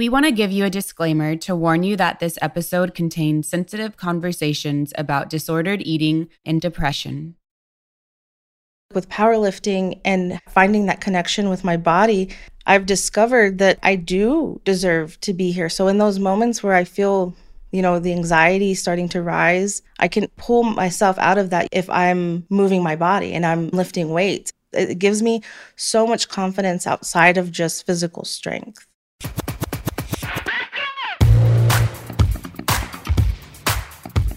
We want to give you a disclaimer to warn you that this episode contains sensitive conversations about disordered eating and depression. With powerlifting and finding that connection with my body, I've discovered that I do deserve to be here. So, in those moments where I feel, you know, the anxiety starting to rise, I can pull myself out of that if I'm moving my body and I'm lifting weights. It gives me so much confidence outside of just physical strength.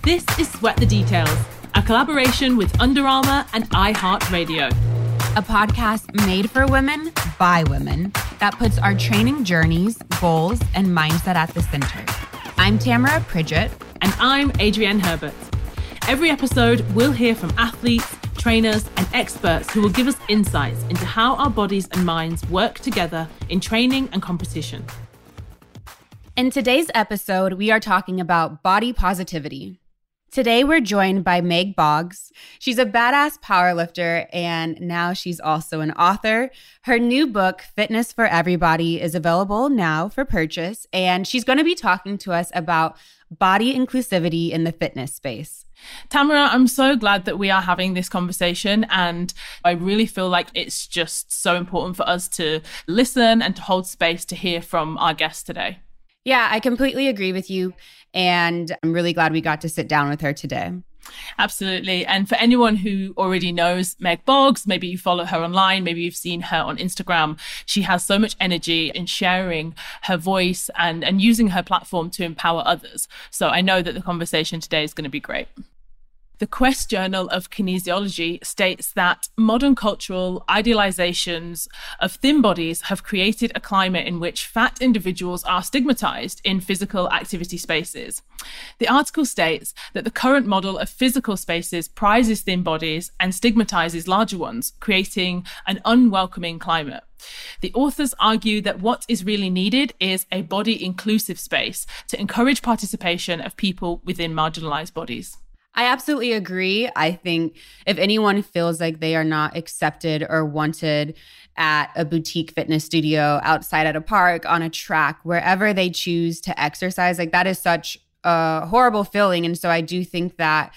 This is Sweat the Details, a collaboration with Under Armour and iHeartRadio. A podcast made for women by women that puts our training journeys, goals, and mindset at the center. I'm Tamara Pridgett. And I'm Adrienne Herbert. Every episode, we'll hear from athletes, trainers, and experts who will give us insights into how our bodies and minds work together in training and competition. In today's episode, we are talking about body positivity. Today, we're joined by Meg Boggs. She's a badass powerlifter, and now she's also an author. Her new book, Fitness for Everybody, is available now for purchase, and she's going to be talking to us about body inclusivity in the fitness space. Tamara, I'm so glad that we are having this conversation. And I really feel like it's just so important for us to listen and to hold space to hear from our guest today. Yeah, I completely agree with you. And I'm really glad we got to sit down with her today. Absolutely. And for anyone who already knows Meg Boggs, maybe you follow her online, maybe you've seen her on Instagram. She has so much energy in sharing her voice and, and using her platform to empower others. So I know that the conversation today is going to be great. The Quest Journal of Kinesiology states that modern cultural idealizations of thin bodies have created a climate in which fat individuals are stigmatized in physical activity spaces. The article states that the current model of physical spaces prizes thin bodies and stigmatizes larger ones, creating an unwelcoming climate. The authors argue that what is really needed is a body inclusive space to encourage participation of people within marginalized bodies. I absolutely agree. I think if anyone feels like they are not accepted or wanted at a boutique fitness studio, outside at a park, on a track, wherever they choose to exercise, like that is such a horrible feeling. And so I do think that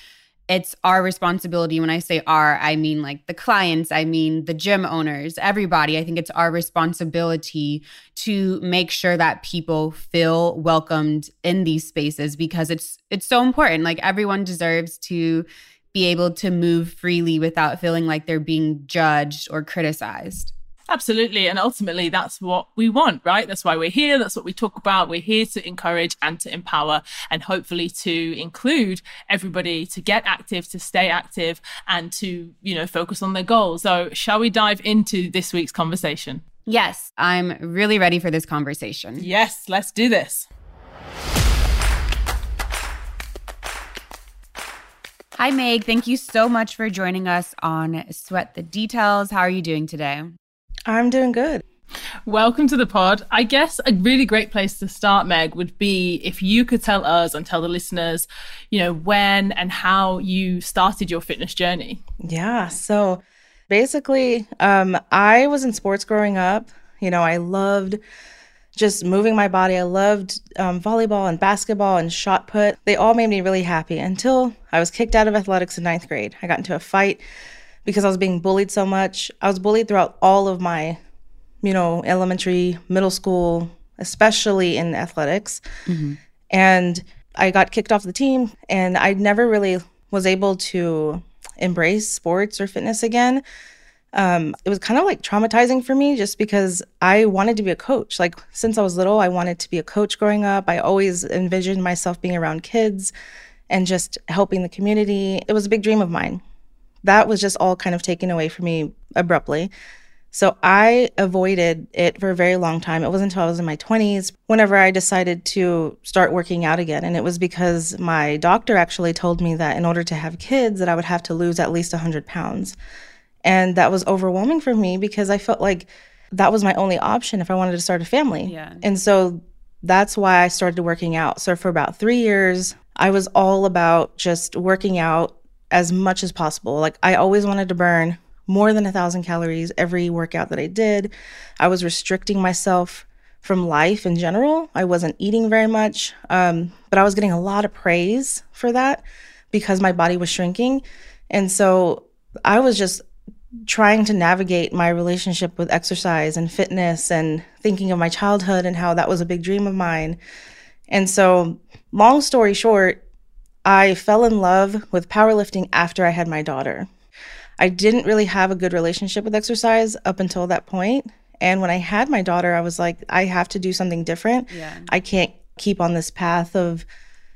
it's our responsibility. When I say our, I mean like the clients, I mean the gym owners, everybody. I think it's our responsibility to make sure that people feel welcomed in these spaces because it's it's so important. Like everyone deserves to be able to move freely without feeling like they're being judged or criticized. Absolutely. And ultimately, that's what we want, right? That's why we're here. That's what we talk about. We're here to encourage and to empower and hopefully to include everybody to get active, to stay active, and to, you know, focus on their goals. So, shall we dive into this week's conversation? Yes, I'm really ready for this conversation. Yes, let's do this. Hi, Meg. Thank you so much for joining us on Sweat the Details. How are you doing today? I'm doing good. Welcome to the pod. I guess a really great place to start, Meg, would be if you could tell us and tell the listeners, you know, when and how you started your fitness journey. Yeah. So basically, um, I was in sports growing up. You know, I loved just moving my body. I loved um, volleyball and basketball and shot put. They all made me really happy until I was kicked out of athletics in ninth grade. I got into a fight because I was being bullied so much. I was bullied throughout all of my, you know, elementary, middle school, especially in athletics. Mm-hmm. And I got kicked off the team, and I never really was able to embrace sports or fitness again. Um, it was kind of like traumatizing for me just because I wanted to be a coach. Like, since I was little, I wanted to be a coach growing up. I always envisioned myself being around kids and just helping the community. It was a big dream of mine that was just all kind of taken away from me abruptly. So I avoided it for a very long time. It wasn't until I was in my 20s whenever I decided to start working out again and it was because my doctor actually told me that in order to have kids that I would have to lose at least 100 pounds. And that was overwhelming for me because I felt like that was my only option if I wanted to start a family. Yeah. And so that's why I started working out. So for about 3 years I was all about just working out as much as possible. Like I always wanted to burn more than a thousand calories every workout that I did. I was restricting myself from life in general. I wasn't eating very much, um, but I was getting a lot of praise for that because my body was shrinking. And so I was just trying to navigate my relationship with exercise and fitness and thinking of my childhood and how that was a big dream of mine. And so, long story short, I fell in love with powerlifting after I had my daughter. I didn't really have a good relationship with exercise up until that point. And when I had my daughter, I was like, I have to do something different. Yeah. I can't keep on this path of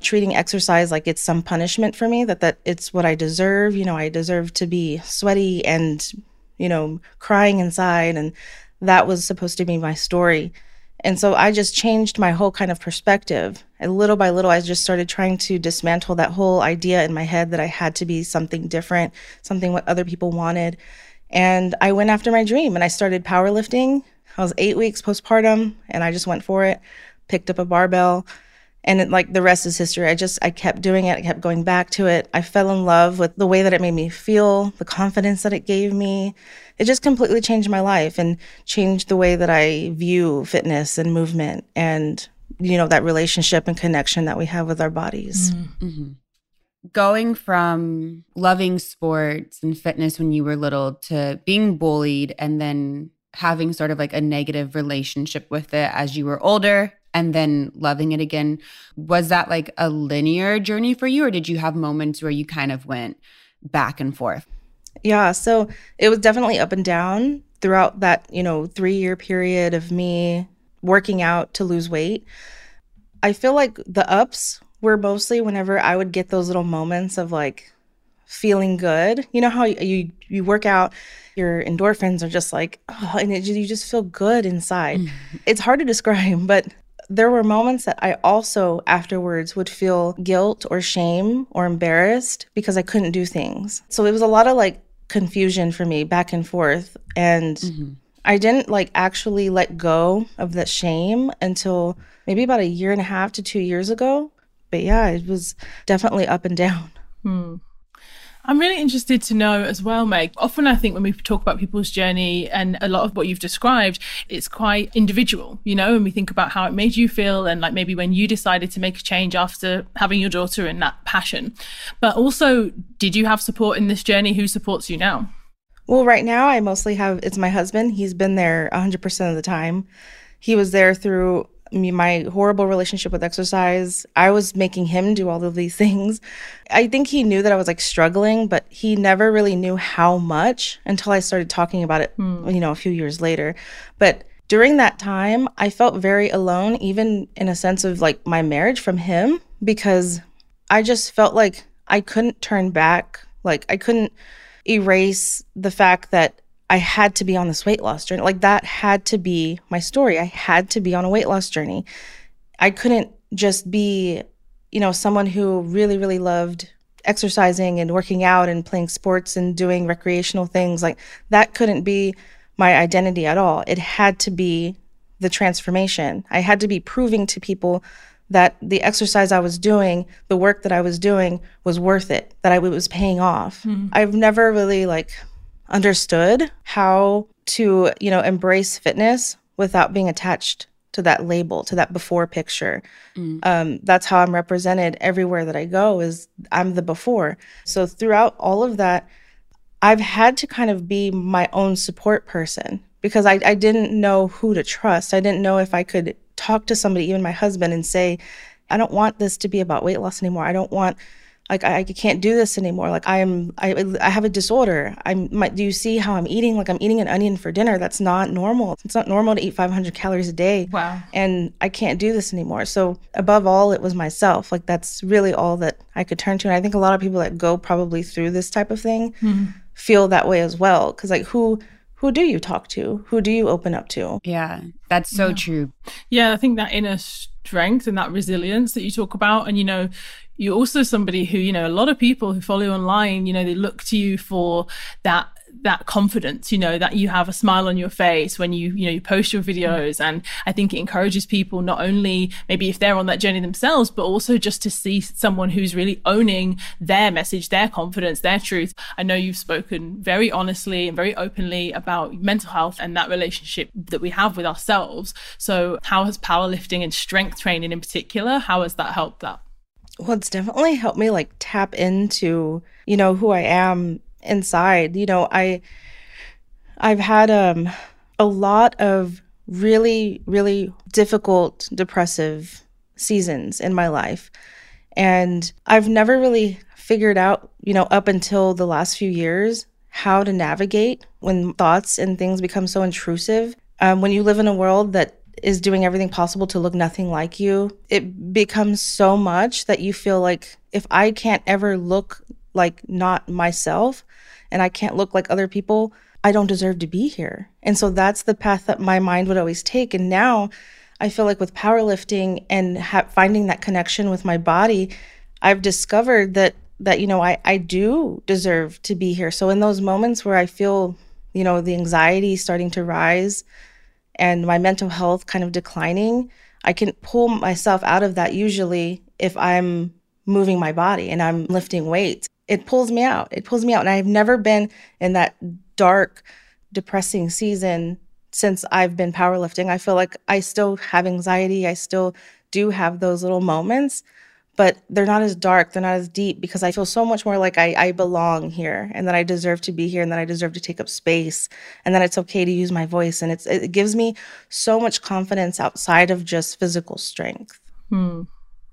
treating exercise like it's some punishment for me that that it's what I deserve, you know, I deserve to be sweaty and you know, crying inside and that was supposed to be my story. And so I just changed my whole kind of perspective. And little by little, I just started trying to dismantle that whole idea in my head that I had to be something different, something what other people wanted. And I went after my dream and I started powerlifting. I was eight weeks postpartum and I just went for it, picked up a barbell. And it, like the rest is history. I just, I kept doing it. I kept going back to it. I fell in love with the way that it made me feel, the confidence that it gave me. It just completely changed my life and changed the way that I view fitness and movement and, you know, that relationship and connection that we have with our bodies. Mm-hmm. going from loving sports and fitness when you were little to being bullied and then having sort of like a negative relationship with it as you were older and then loving it again was that like a linear journey for you or did you have moments where you kind of went back and forth yeah so it was definitely up and down throughout that you know 3 year period of me working out to lose weight i feel like the ups were mostly whenever I would get those little moments of like feeling good. You know how you you work out, your endorphins are just like, oh, and it, you just feel good inside. Mm-hmm. It's hard to describe, but there were moments that I also afterwards would feel guilt or shame or embarrassed because I couldn't do things. So it was a lot of like confusion for me back and forth and mm-hmm. I didn't like actually let go of that shame until maybe about a year and a half to 2 years ago but yeah, it was definitely up and down. Hmm. I'm really interested to know as well, Meg. Often I think when we talk about people's journey and a lot of what you've described, it's quite individual, you know, and we think about how it made you feel and like maybe when you decided to make a change after having your daughter and that passion. But also, did you have support in this journey? Who supports you now? Well, right now I mostly have it's my husband. He's been there 100% of the time. He was there through my horrible relationship with exercise, I was making him do all of these things. I think he knew that I was like struggling, but he never really knew how much until I started talking about it, mm. you know, a few years later. But during that time, I felt very alone, even in a sense of like my marriage from him, because I just felt like I couldn't turn back. Like I couldn't erase the fact that I had to be on this weight loss journey. Like that had to be my story. I had to be on a weight loss journey. I couldn't just be, you know, someone who really, really loved exercising and working out and playing sports and doing recreational things. Like that couldn't be my identity at all. It had to be the transformation. I had to be proving to people that the exercise I was doing, the work that I was doing was worth it, that I was paying off. Mm-hmm. I've never really like understood how to, you know, embrace fitness without being attached to that label, to that before picture. Mm. Um, that's how I'm represented everywhere that I go is I'm the before. So throughout all of that, I've had to kind of be my own support person because I, I didn't know who to trust. I didn't know if I could talk to somebody, even my husband, and say, I don't want this to be about weight loss anymore. I don't want like I, I can't do this anymore. Like i'm i, I have a disorder. I'm my, do you see how i'm eating? Like i'm eating an onion for dinner. That's not normal. It's not normal to eat 500 calories a day. Wow. And i can't do this anymore. So above all it was myself. Like that's really all that i could turn to. And i think a lot of people that go probably through this type of thing mm-hmm. feel that way as well. Because like who who do you talk to? Who do you open up to? Yeah that's so yeah. true. Yeah i think that inner strength and that resilience that you talk about and you know you're also somebody who, you know, a lot of people who follow you online, you know, they look to you for that that confidence you know that you have a smile on your face when you you know you post your mm-hmm. videos. And i think it encourages people not only maybe if they're on that journey themselves but also just to see someone who's really owning their message their confidence their truth. I know you've spoken very honestly and very openly about mental health and that relationship that we have with ourselves. So how has powerlifting and strength training in particular how has that helped that well it's definitely helped me like tap into you know who i am inside. You know, I I've had um a lot of really really difficult depressive seasons in my life. And I've never really figured out, you know, up until the last few years how to navigate when thoughts and things become so intrusive. Um, when you live in a world that is doing everything possible to look nothing like you, it becomes so much that you feel like if I can't ever look like not myself and I can't look like other people, I don't deserve to be here. And so that's the path that my mind would always take. And now I feel like with powerlifting and ha- finding that connection with my body, I've discovered that that you know I I do deserve to be here. So in those moments where I feel, you know, the anxiety starting to rise and my mental health kind of declining, I can pull myself out of that usually if I'm moving my body and I'm lifting weights it pulls me out. It pulls me out. And I've never been in that dark, depressing season since I've been powerlifting. I feel like I still have anxiety. I still do have those little moments, but they're not as dark. They're not as deep because I feel so much more like I, I belong here and that I deserve to be here and that I deserve to take up space and that it's okay to use my voice. And it's, it gives me so much confidence outside of just physical strength. Hmm.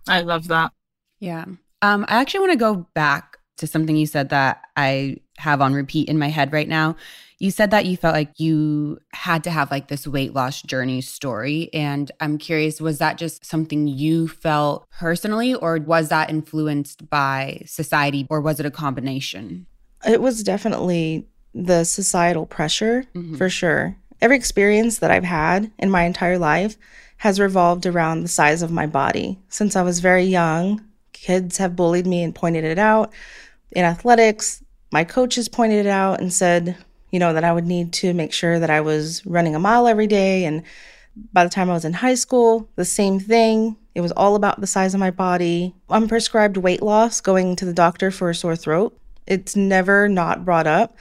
I love that. Yeah. Um, I actually want to go back to something you said that I have on repeat in my head right now. You said that you felt like you had to have like this weight loss journey story. And I'm curious, was that just something you felt personally, or was that influenced by society, or was it a combination? It was definitely the societal pressure mm-hmm. for sure. Every experience that I've had in my entire life has revolved around the size of my body. Since I was very young, kids have bullied me and pointed it out in athletics, my coaches pointed it out and said, you know, that I would need to make sure that I was running a mile every day. And by the time I was in high school, the same thing. It was all about the size of my body. I'm prescribed weight loss going to the doctor for a sore throat. It's never not brought up.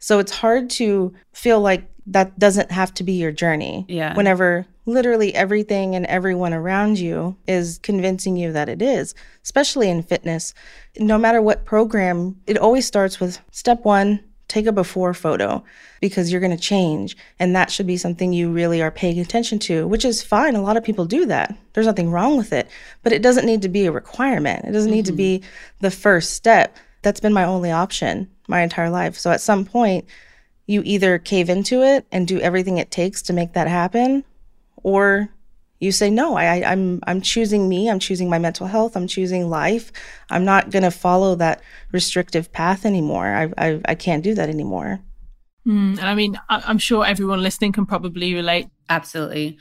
So it's hard to feel like that doesn't have to be your journey. Yeah. Whenever literally everything and everyone around you is convincing you that it is, especially in fitness. No matter what program, it always starts with step one, take a before photo because you're going to change. And that should be something you really are paying attention to, which is fine. A lot of people do that. There's nothing wrong with it, but it doesn't need to be a requirement. It doesn't need mm-hmm. to be the first step. That's been my only option my entire life. So at some point, you either cave into it and do everything it takes to make that happen, or you say no I, I i'm i'm choosing me i'm choosing my mental health i'm choosing life. I'm not going to follow that restrictive path anymore. I i, I can't do that anymore. Mm, and i mean I, i'm sure everyone listening can probably relate. Absolutely.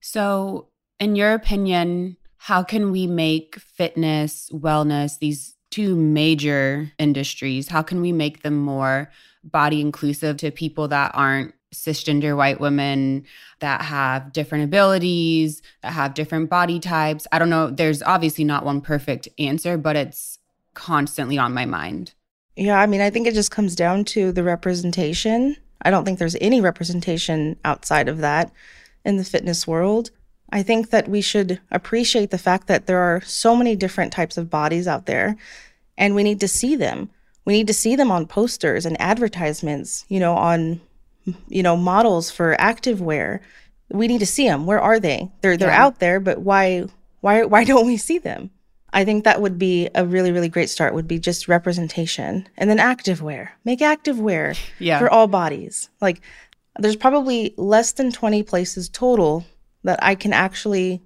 So in your opinion how can we make fitness wellness these two major industries how can we make them more body inclusive to people that aren't cisgender white women that have different abilities, that have different body types. I don't know. There's obviously not one perfect answer, but it's constantly on my mind. Yeah, I mean, I think it just comes down to the representation. I don't think there's any representation outside of that in the fitness world. I think that we should appreciate the fact that there are so many different types of bodies out there and we need to see them. We need to see them on posters and advertisements, you know, on you know, models for activewear. We need to see them. Where are they? They're they're yeah. out there, but why why why don't we see them? I think that would be a really really great start. Would be just representation, and then activewear. Make activewear yeah. for all bodies. Like there's probably less than 20 places total that I can actually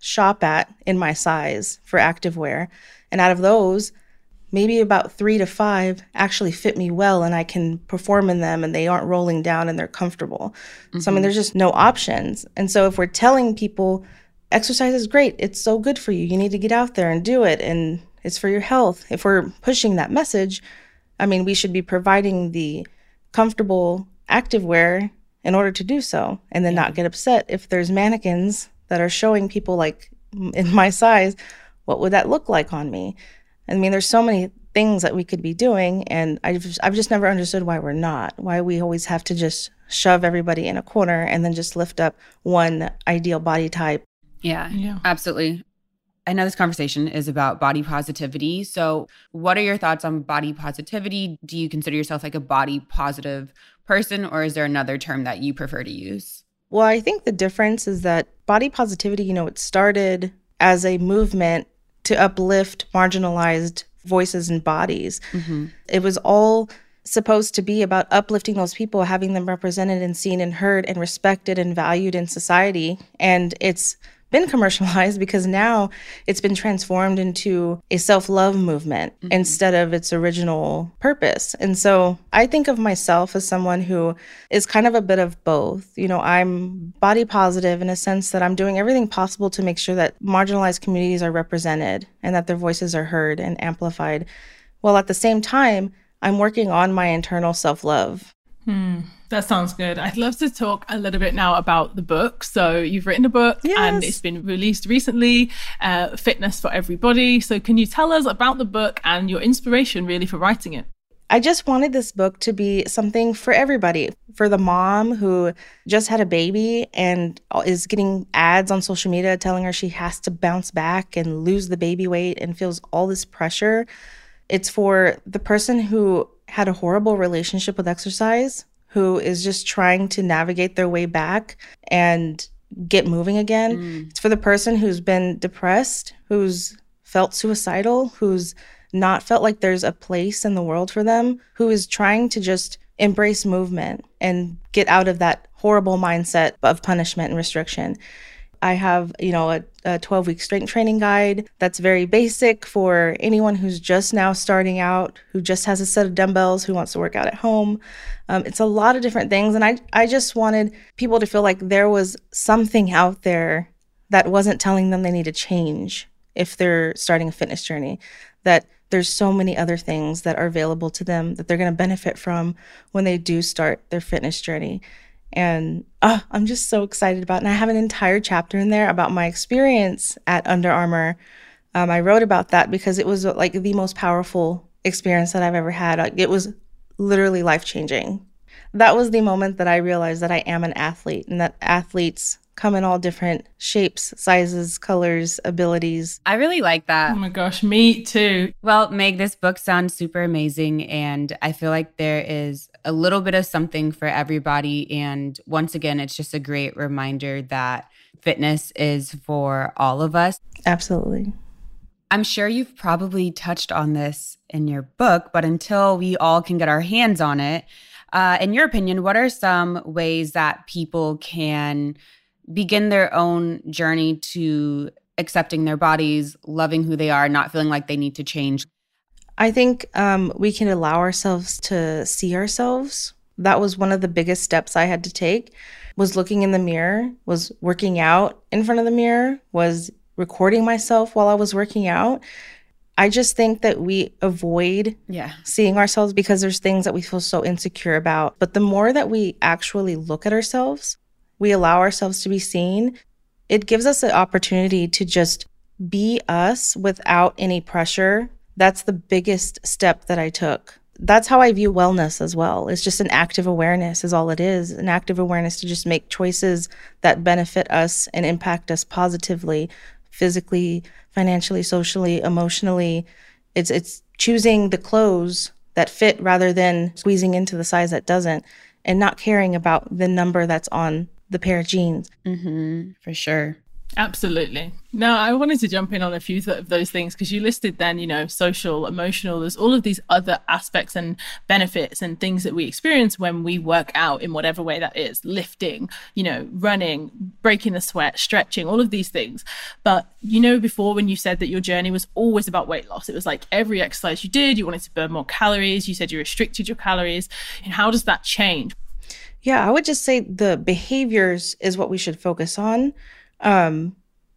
shop at in my size for activewear. And out of those, maybe about three to five actually fit me well and I can perform in them and they aren't rolling down and they're comfortable. Mm-hmm. So, I mean, mm-hmm. there's just no options. And so, if we're telling people exercise is great, it's so good for you, you need to get out there and do it, and it's for your health, if we're pushing that message, I mean, we should be providing the comfortable activewear in order to do so and then not get upset if there's mannequins that are showing people like in my size what would that look like on me i mean there's so many things that we could be doing and I've just, I've just never understood why we're not why we always have to just shove everybody in a corner and then just lift up one ideal body type Yeah, Yeah. absolutely. I know this conversation is about body positivity. So, what are your thoughts on body positivity? Do you consider yourself like a body positive person, or is there another term that you prefer to use? Well, I think the difference is that body positivity, you know, it started as a movement to uplift marginalized voices and bodies. Mm-hmm. It was all supposed to be about uplifting those people, having them represented and seen and heard and respected and valued in society. And it's been commercialized because now it's been transformed into a self love movement mm-hmm. instead of its original purpose. And so I think of myself as someone who is kind of a bit of both. You know, I'm body positive in a sense that I'm doing everything possible to make sure that marginalized communities are represented and that their voices are heard and amplified. While at the same time, I'm working on my internal self love. Hmm. That sounds good. I'd love to talk a little bit now about the book. So, you've written a book yes. and it's been released recently, uh, Fitness for Everybody. So, can you tell us about the book and your inspiration really for writing it? I just wanted this book to be something for everybody. For the mom who just had a baby and is getting ads on social media telling her she has to bounce back and lose the baby weight and feels all this pressure. It's for the person who had a horrible relationship with exercise, who is just trying to navigate their way back and get moving again. Mm. It's for the person who's been depressed, who's felt suicidal, who's not felt like there's a place in the world for them, who is trying to just embrace movement and get out of that horrible mindset of punishment and restriction. I have, you know, a, a 12 week strength training guide that's very basic for anyone who's just now starting out, who just has a set of dumbbells, who wants to work out at home. Um, it's a lot of different things. And I, I just wanted people to feel like there was something out there that wasn't telling them they need to change if they're starting a fitness journey, that there's so many other things that are available to them that they're going to benefit from when they do start their fitness journey. And uh, I'm just so excited about it. And I have an entire chapter in there about my experience at Under Armour. Um, I wrote about that because it was like the most powerful experience that I've ever had. It was literally life changing. That was the moment that I realized that I am an athlete and that athletes come in all different shapes, sizes, colors, abilities. I really like that. Oh my gosh, me too. Well, Meg, this book sounds super amazing. And I feel like there is a little bit of something for everybody. And once again, it's just a great reminder that fitness is for all of us. Absolutely. I'm sure you've probably touched on this in your book, but until we all can get our hands on it, uh, in your opinion, what are some ways that people can begin their own journey to accepting their bodies, loving who they are, not feeling like they need to change? I think um, we can allow ourselves to see ourselves. That was one of the biggest steps I had to take. Was looking in the mirror, was working out in front of the mirror, was recording myself while I was working out. I just think that we avoid Yeah. seeing ourselves because there's things that we feel so insecure about. But the more that we actually look at ourselves, we allow ourselves to be seen, it gives us the opportunity to just be us without any pressure. That's the biggest step that I took. That's how I view wellness as well. It's just an active awareness, is all it is an active awareness to just make choices that benefit us and impact us positively, physically, financially, socially, emotionally. It's, it's choosing the clothes that fit rather than squeezing into the size that doesn't and not caring about the number that's on the pair of jeans. Mm-hmm, for sure. Absolutely. Now, I wanted to jump in on a few th- of those things because you listed then, you know, social, emotional, there's all of these other aspects and benefits and things that we experience when we work out in whatever way that is lifting, you know, running, breaking the sweat, stretching, all of these things. But, you know, before when you said that your journey was always about weight loss, it was like every exercise you did, you wanted to burn more calories. You said you restricted your calories. And how does that change? Yeah, I would just say the behaviors is what we should focus on. Um,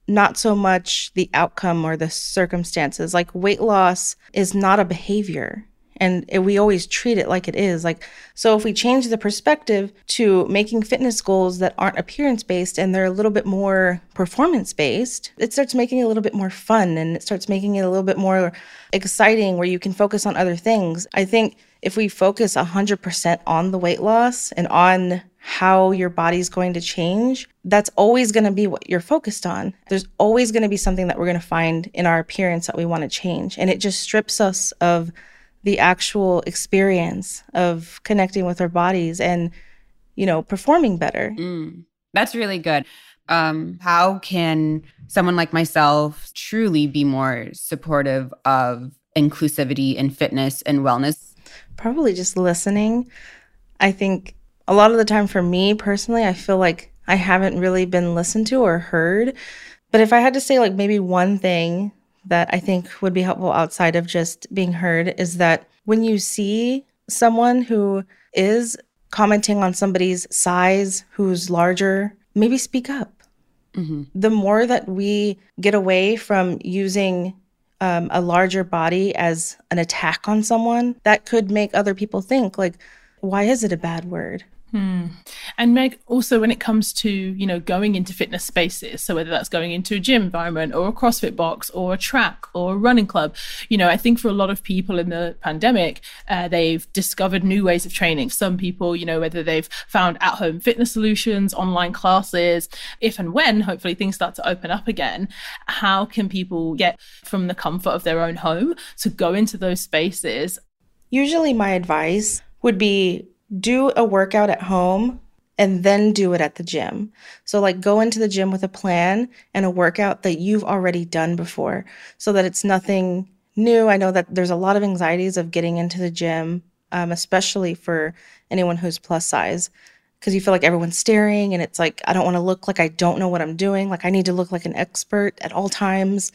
not so much the outcome or the circumstances. Like weight loss is not a behavior. and it, we always treat it like it is like so if we change the perspective to making fitness goals that aren't appearance based and they're a little bit more performance based it starts making it a little bit more fun and it starts making it a little bit more exciting where you can focus on other things i think if we focus 100% on the weight loss and on how your body's going to change, that's always going to be what you're focused on. There's always going to be something that we're going to find in our appearance that we want to change. And it just strips us of the actual experience of connecting with our bodies and, you know, performing better. Mm, that's really good. Um, how can someone like myself truly be more supportive of inclusivity in fitness and wellness? Probably just listening. I think a lot of the time for me personally, I feel like I haven't really been listened to or heard. But if I had to say, like, maybe one thing that I think would be helpful outside of just being heard is that when you see someone who is commenting on somebody's size who's larger, maybe speak up. Mm-hmm. The more that we get away from using um, a larger body as an attack on someone, that could make other people think, like, why is it a bad word? Hmm. And Meg, also when it comes to you know going into fitness spaces, so whether that's going into a gym environment or a CrossFit box or a track or a running club, you know, I think for a lot of people in the pandemic, uh, they've discovered new ways of training. Some people, you know, whether they've found at-home fitness solutions, online classes, if and when hopefully things start to open up again, how can people get from the comfort of their own home to go into those spaces? Usually, my advice would be do a workout at home and then do it at the gym. So, like, go into the gym with a plan and a workout that you've already done before so that it's nothing new. I know that there's a lot of anxieties of getting into the gym, um, especially for anyone who's plus size, because you feel like everyone's staring and it's like, I don't want to look like I don't know what I'm doing. Like, I need to look like an expert at all times.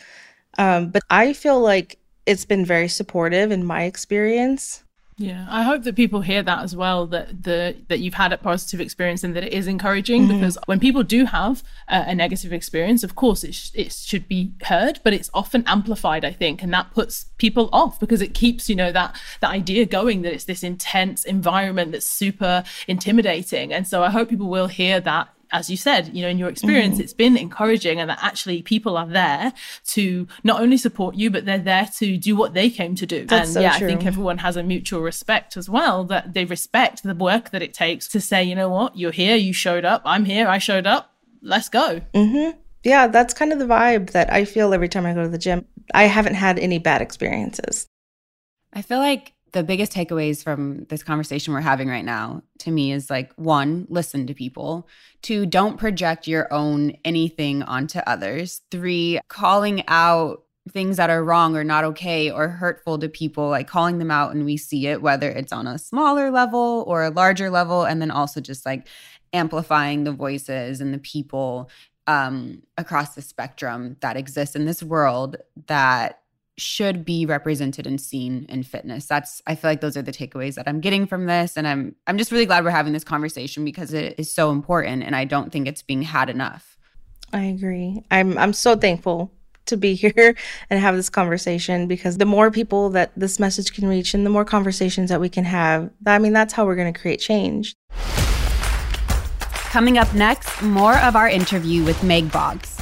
Um, but I feel like it's been very supportive in my experience yeah, I hope that people hear that as well. That the that you've had a positive experience and that it is encouraging. Mm-hmm. Because when people do have a, a negative experience, of course it sh- it should be heard, but it's often amplified. I think, and that puts people off because it keeps you know that that idea going that it's this intense environment that's super intimidating. And so I hope people will hear that as you said, you know, in your experience, mm-hmm. it's been encouraging and that actually people are there to not only support you, but they're there to do what they came to do. That's and so yeah, true. I think everyone has a mutual respect as well that they respect the work that it takes to say, you know what, you're here, you showed up, I'm here, I showed up, let's go. Mm-hmm. Yeah, that's kind of the vibe that I feel every time I go to the gym. I haven't had any bad experiences. I feel like the biggest takeaways from this conversation we're having right now to me is like one, listen to people. Two, don't project your own anything onto others. Three, calling out things that are wrong or not okay or hurtful to people, like calling them out and we see it, whether it's on a smaller level or a larger level. And then also just like amplifying the voices and the people um, across the spectrum that exist in this world that should be represented and seen in fitness. That's I feel like those are the takeaways that I'm getting from this and I'm I'm just really glad we're having this conversation because it is so important and I don't think it's being had enough. I agree. I'm I'm so thankful to be here and have this conversation because the more people that this message can reach and the more conversations that we can have, I mean that's how we're going to create change. Coming up next, more of our interview with Meg Boggs.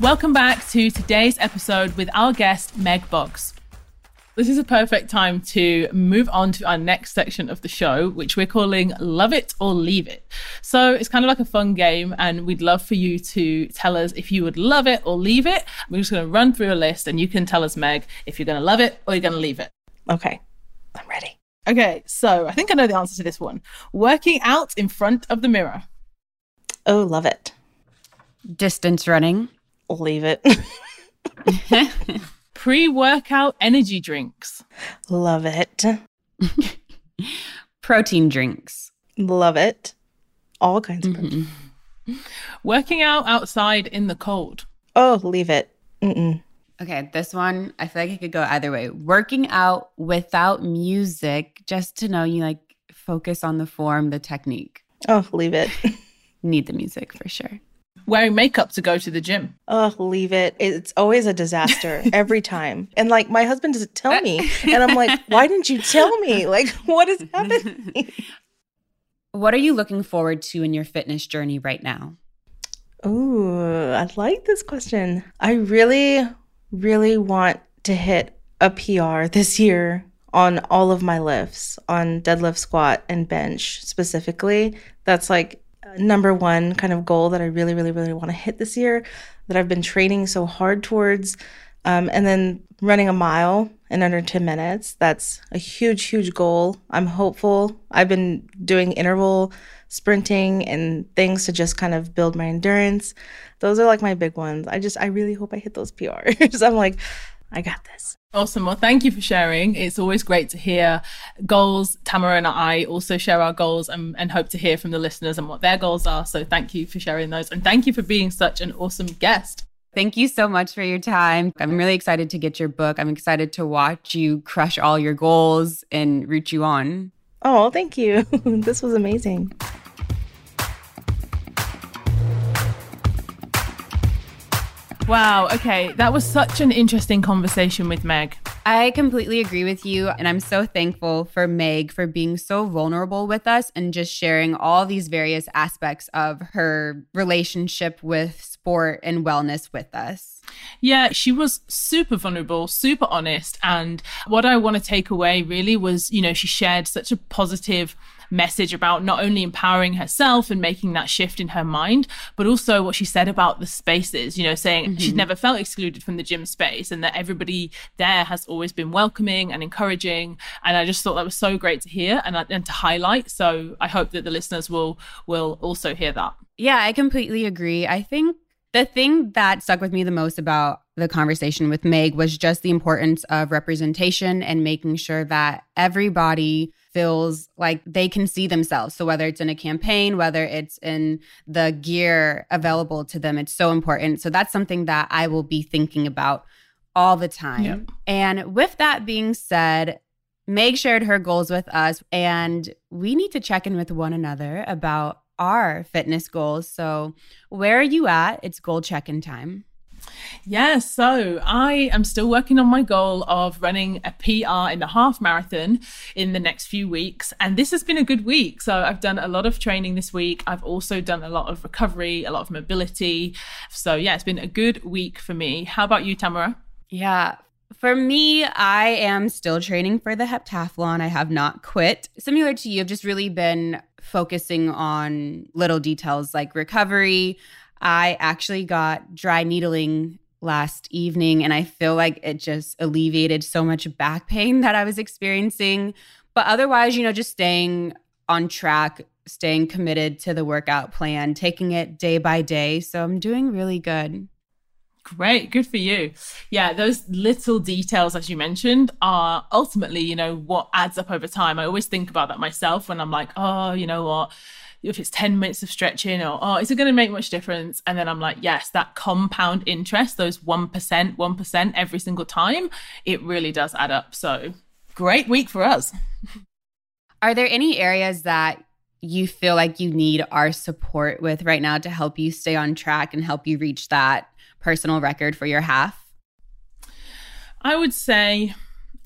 Welcome back to today's episode with our guest, Meg Boggs. This is a perfect time to move on to our next section of the show, which we're calling Love It or Leave It. So it's kind of like a fun game, and we'd love for you to tell us if you would love it or leave it. We're just going to run through a list, and you can tell us, Meg, if you're going to love it or you're going to leave it. Okay, I'm ready. Okay, so I think I know the answer to this one working out in front of the mirror. Oh, love it. Distance running. Leave it. Pre workout energy drinks. Love it. Protein drinks. Love it. All kinds of Mhm. Working out outside in the cold. Oh, leave it. Mm-mm. Okay, this one, I feel like it could go either way. Working out without music, just to know you like focus on the form, the technique. Oh, leave it. Need the music for sure. Wearing makeup to go to the gym. Oh, leave it. It's always a disaster every time. And like my husband doesn't tell me. And I'm like, why didn't you tell me? Like, what is happening? What are you looking forward to in your fitness journey right now? Ooh, I like this question. I really, really want to hit a PR this year on all of my lifts, on deadlift, squat, and bench specifically. That's like number one kind of goal that I really, really, really want to hit this year that I've been training so hard towards. Um, and then running a mile in under 10 minutes. That's a huge, huge goal. I'm hopeful. I've been doing interval sprinting and things to just kind of build my endurance. Those are like my big ones. I just, I really hope I hit those PRs. I'm like, I got this. Awesome. Well, thank you for sharing. It's always great to hear goals. Tamara and I also share our goals and, and hope to hear from the listeners and what their goals are. So thank you for sharing those. And thank you for being such an awesome guest. Thank you so much for your time. I'm really excited to get your book. I'm excited to watch you crush all your goals and root you on. Oh, thank you. this was amazing. Wow. Okay. That was such an interesting conversation with Meg. I completely agree with you. And I'm so thankful for Meg for being so vulnerable with us and just sharing all these various aspects of her relationship with sport and wellness with us. Yeah, she was super vulnerable, super honest. And what I want to take away really was, you know, she shared such a positive message about not only empowering herself and making that shift in her mind, but also what she said about the spaces, you know, saying mm-hmm. she'd never felt excluded from the gym space and that everybody there has always been welcoming and encouraging. And I just thought that was so great to hear and, and to highlight. So I hope that the listeners will will also hear that. Yeah, I completely agree. I think the thing that stuck with me the most about the conversation with Meg was just the importance of representation and making sure that everybody feels like they can see themselves. So, whether it's in a campaign, whether it's in the gear available to them, it's so important. So, that's something that I will be thinking about all the time. Yep. And with that being said, Meg shared her goals with us, and we need to check in with one another about our fitness goals. So, where are you at? It's goal check in time. Yeah, so I am still working on my goal of running a PR in the half marathon in the next few weeks. And this has been a good week. So I've done a lot of training this week. I've also done a lot of recovery, a lot of mobility. So yeah, it's been a good week for me. How about you, Tamara? Yeah. For me, I am still training for the heptathlon. I have not quit. Similar to you, I've just really been focusing on little details like recovery. I actually got dry needling last evening, and I feel like it just alleviated so much back pain that I was experiencing. But otherwise, you know, just staying on track, staying committed to the workout plan, taking it day by day. So I'm doing really good. Great, good for you. Yeah, those little details, as you mentioned, are ultimately, you know, what adds up over time. I always think about that myself when I'm like, oh, you know what? If it's 10 minutes of stretching, or oh, is it going to make much difference? And then I'm like, yes, that compound interest, those 1%, 1% every single time, it really does add up. So great week for us. Are there any areas that you feel like you need our support with right now to help you stay on track and help you reach that personal record for your half? I would say,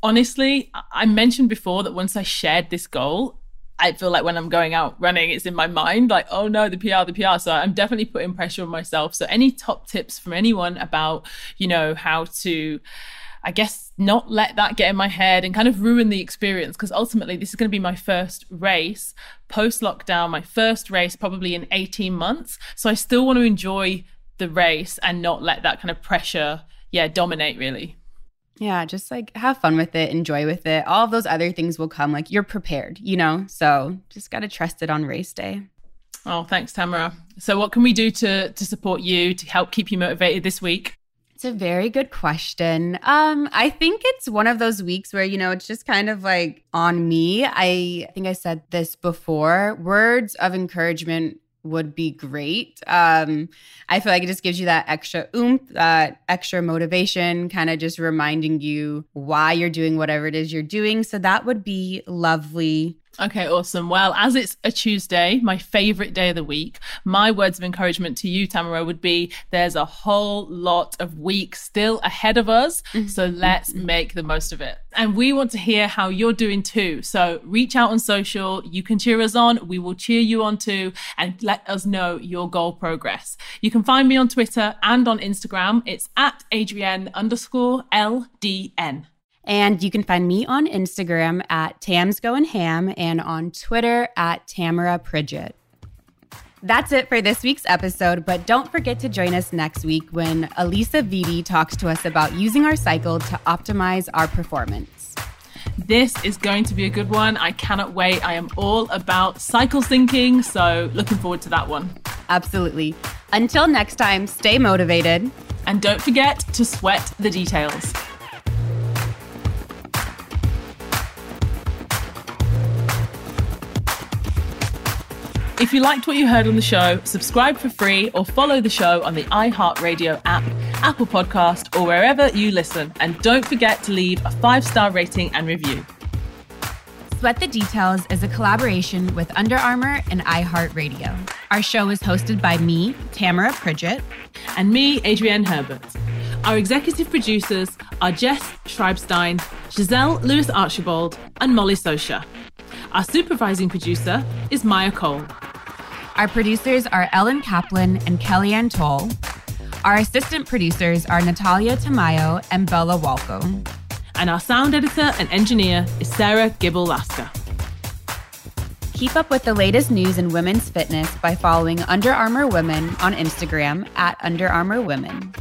honestly, I- I mentioned before that once I shared this goal, I feel like when I'm going out running, it's in my mind like, oh no, the PR, the PR. So I'm definitely putting pressure on myself. So any top tips from anyone about, you know, how to, I guess, not let that get in my head and kind of ruin the experience because ultimately this is going to be my first race post lockdown, my first race probably in 18 months. So I still want to enjoy the race and not let that kind of pressure, yeah, dominate really. Yeah, just like have fun with it, enjoy with it. All of those other things will come. Like you're prepared, you know? So just got to trust it on race day. Oh, thanks, Tamara. So, what can we do to to support you to help keep you motivated this week? It's a very good question. Um, I think it's one of those weeks where, you know, it's just kind of like on me. I think I said this before. Words of encouragement would be great. Um, I feel like it just gives you that extra oomph, that extra motivation, kind of just reminding you why you're doing whatever it is you're doing. So that would be lovely. Okay, awesome. Well, as it's a Tuesday, my favorite day of the week, my words of encouragement to you, Tamara, would be there's a whole lot of week still ahead of us. Mm-hmm. So let's mm-hmm. make the most of it. And we want to hear how you're doing too. So reach out on social. You can cheer us on. We will cheer you on too and let us know your goal progress. You can find me on Twitter and on Instagram. It's at Adrienne underscore LDN. And you can find me on Instagram at Tams Goin' Ham and on Twitter at Tamara Pridgett. That's it for this week's episode, but don't forget to join us next week when Alisa Vitti talks to us about using our cycle to optimize our performance. This is going to be a good one. I cannot wait. I am all about cycle syncing, so looking forward to that one. Absolutely. Until next time, stay motivated. And don't forget to sweat the details. If you liked what you heard on the show, subscribe for free or follow the show on the iHeartRadio app, Apple Podcast, or wherever you listen. And don't forget to leave a five star rating and review. Sweat the Details is a collaboration with Under Armour and iHeartRadio. Our show is hosted by me, Tamara Pridgett, and me, Adrienne Herbert. Our executive producers are Jess Schreibstein, Giselle Lewis Archibald, and Molly Sosha. Our supervising producer is Maya Cole. Our producers are Ellen Kaplan and Kellyanne Toll. Our assistant producers are Natalia Tamayo and Bella Walco. And our sound editor and engineer is Sarah Gibble Lasker. Keep up with the latest news in women's fitness by following Under Armour Women on Instagram at Under Armour Women.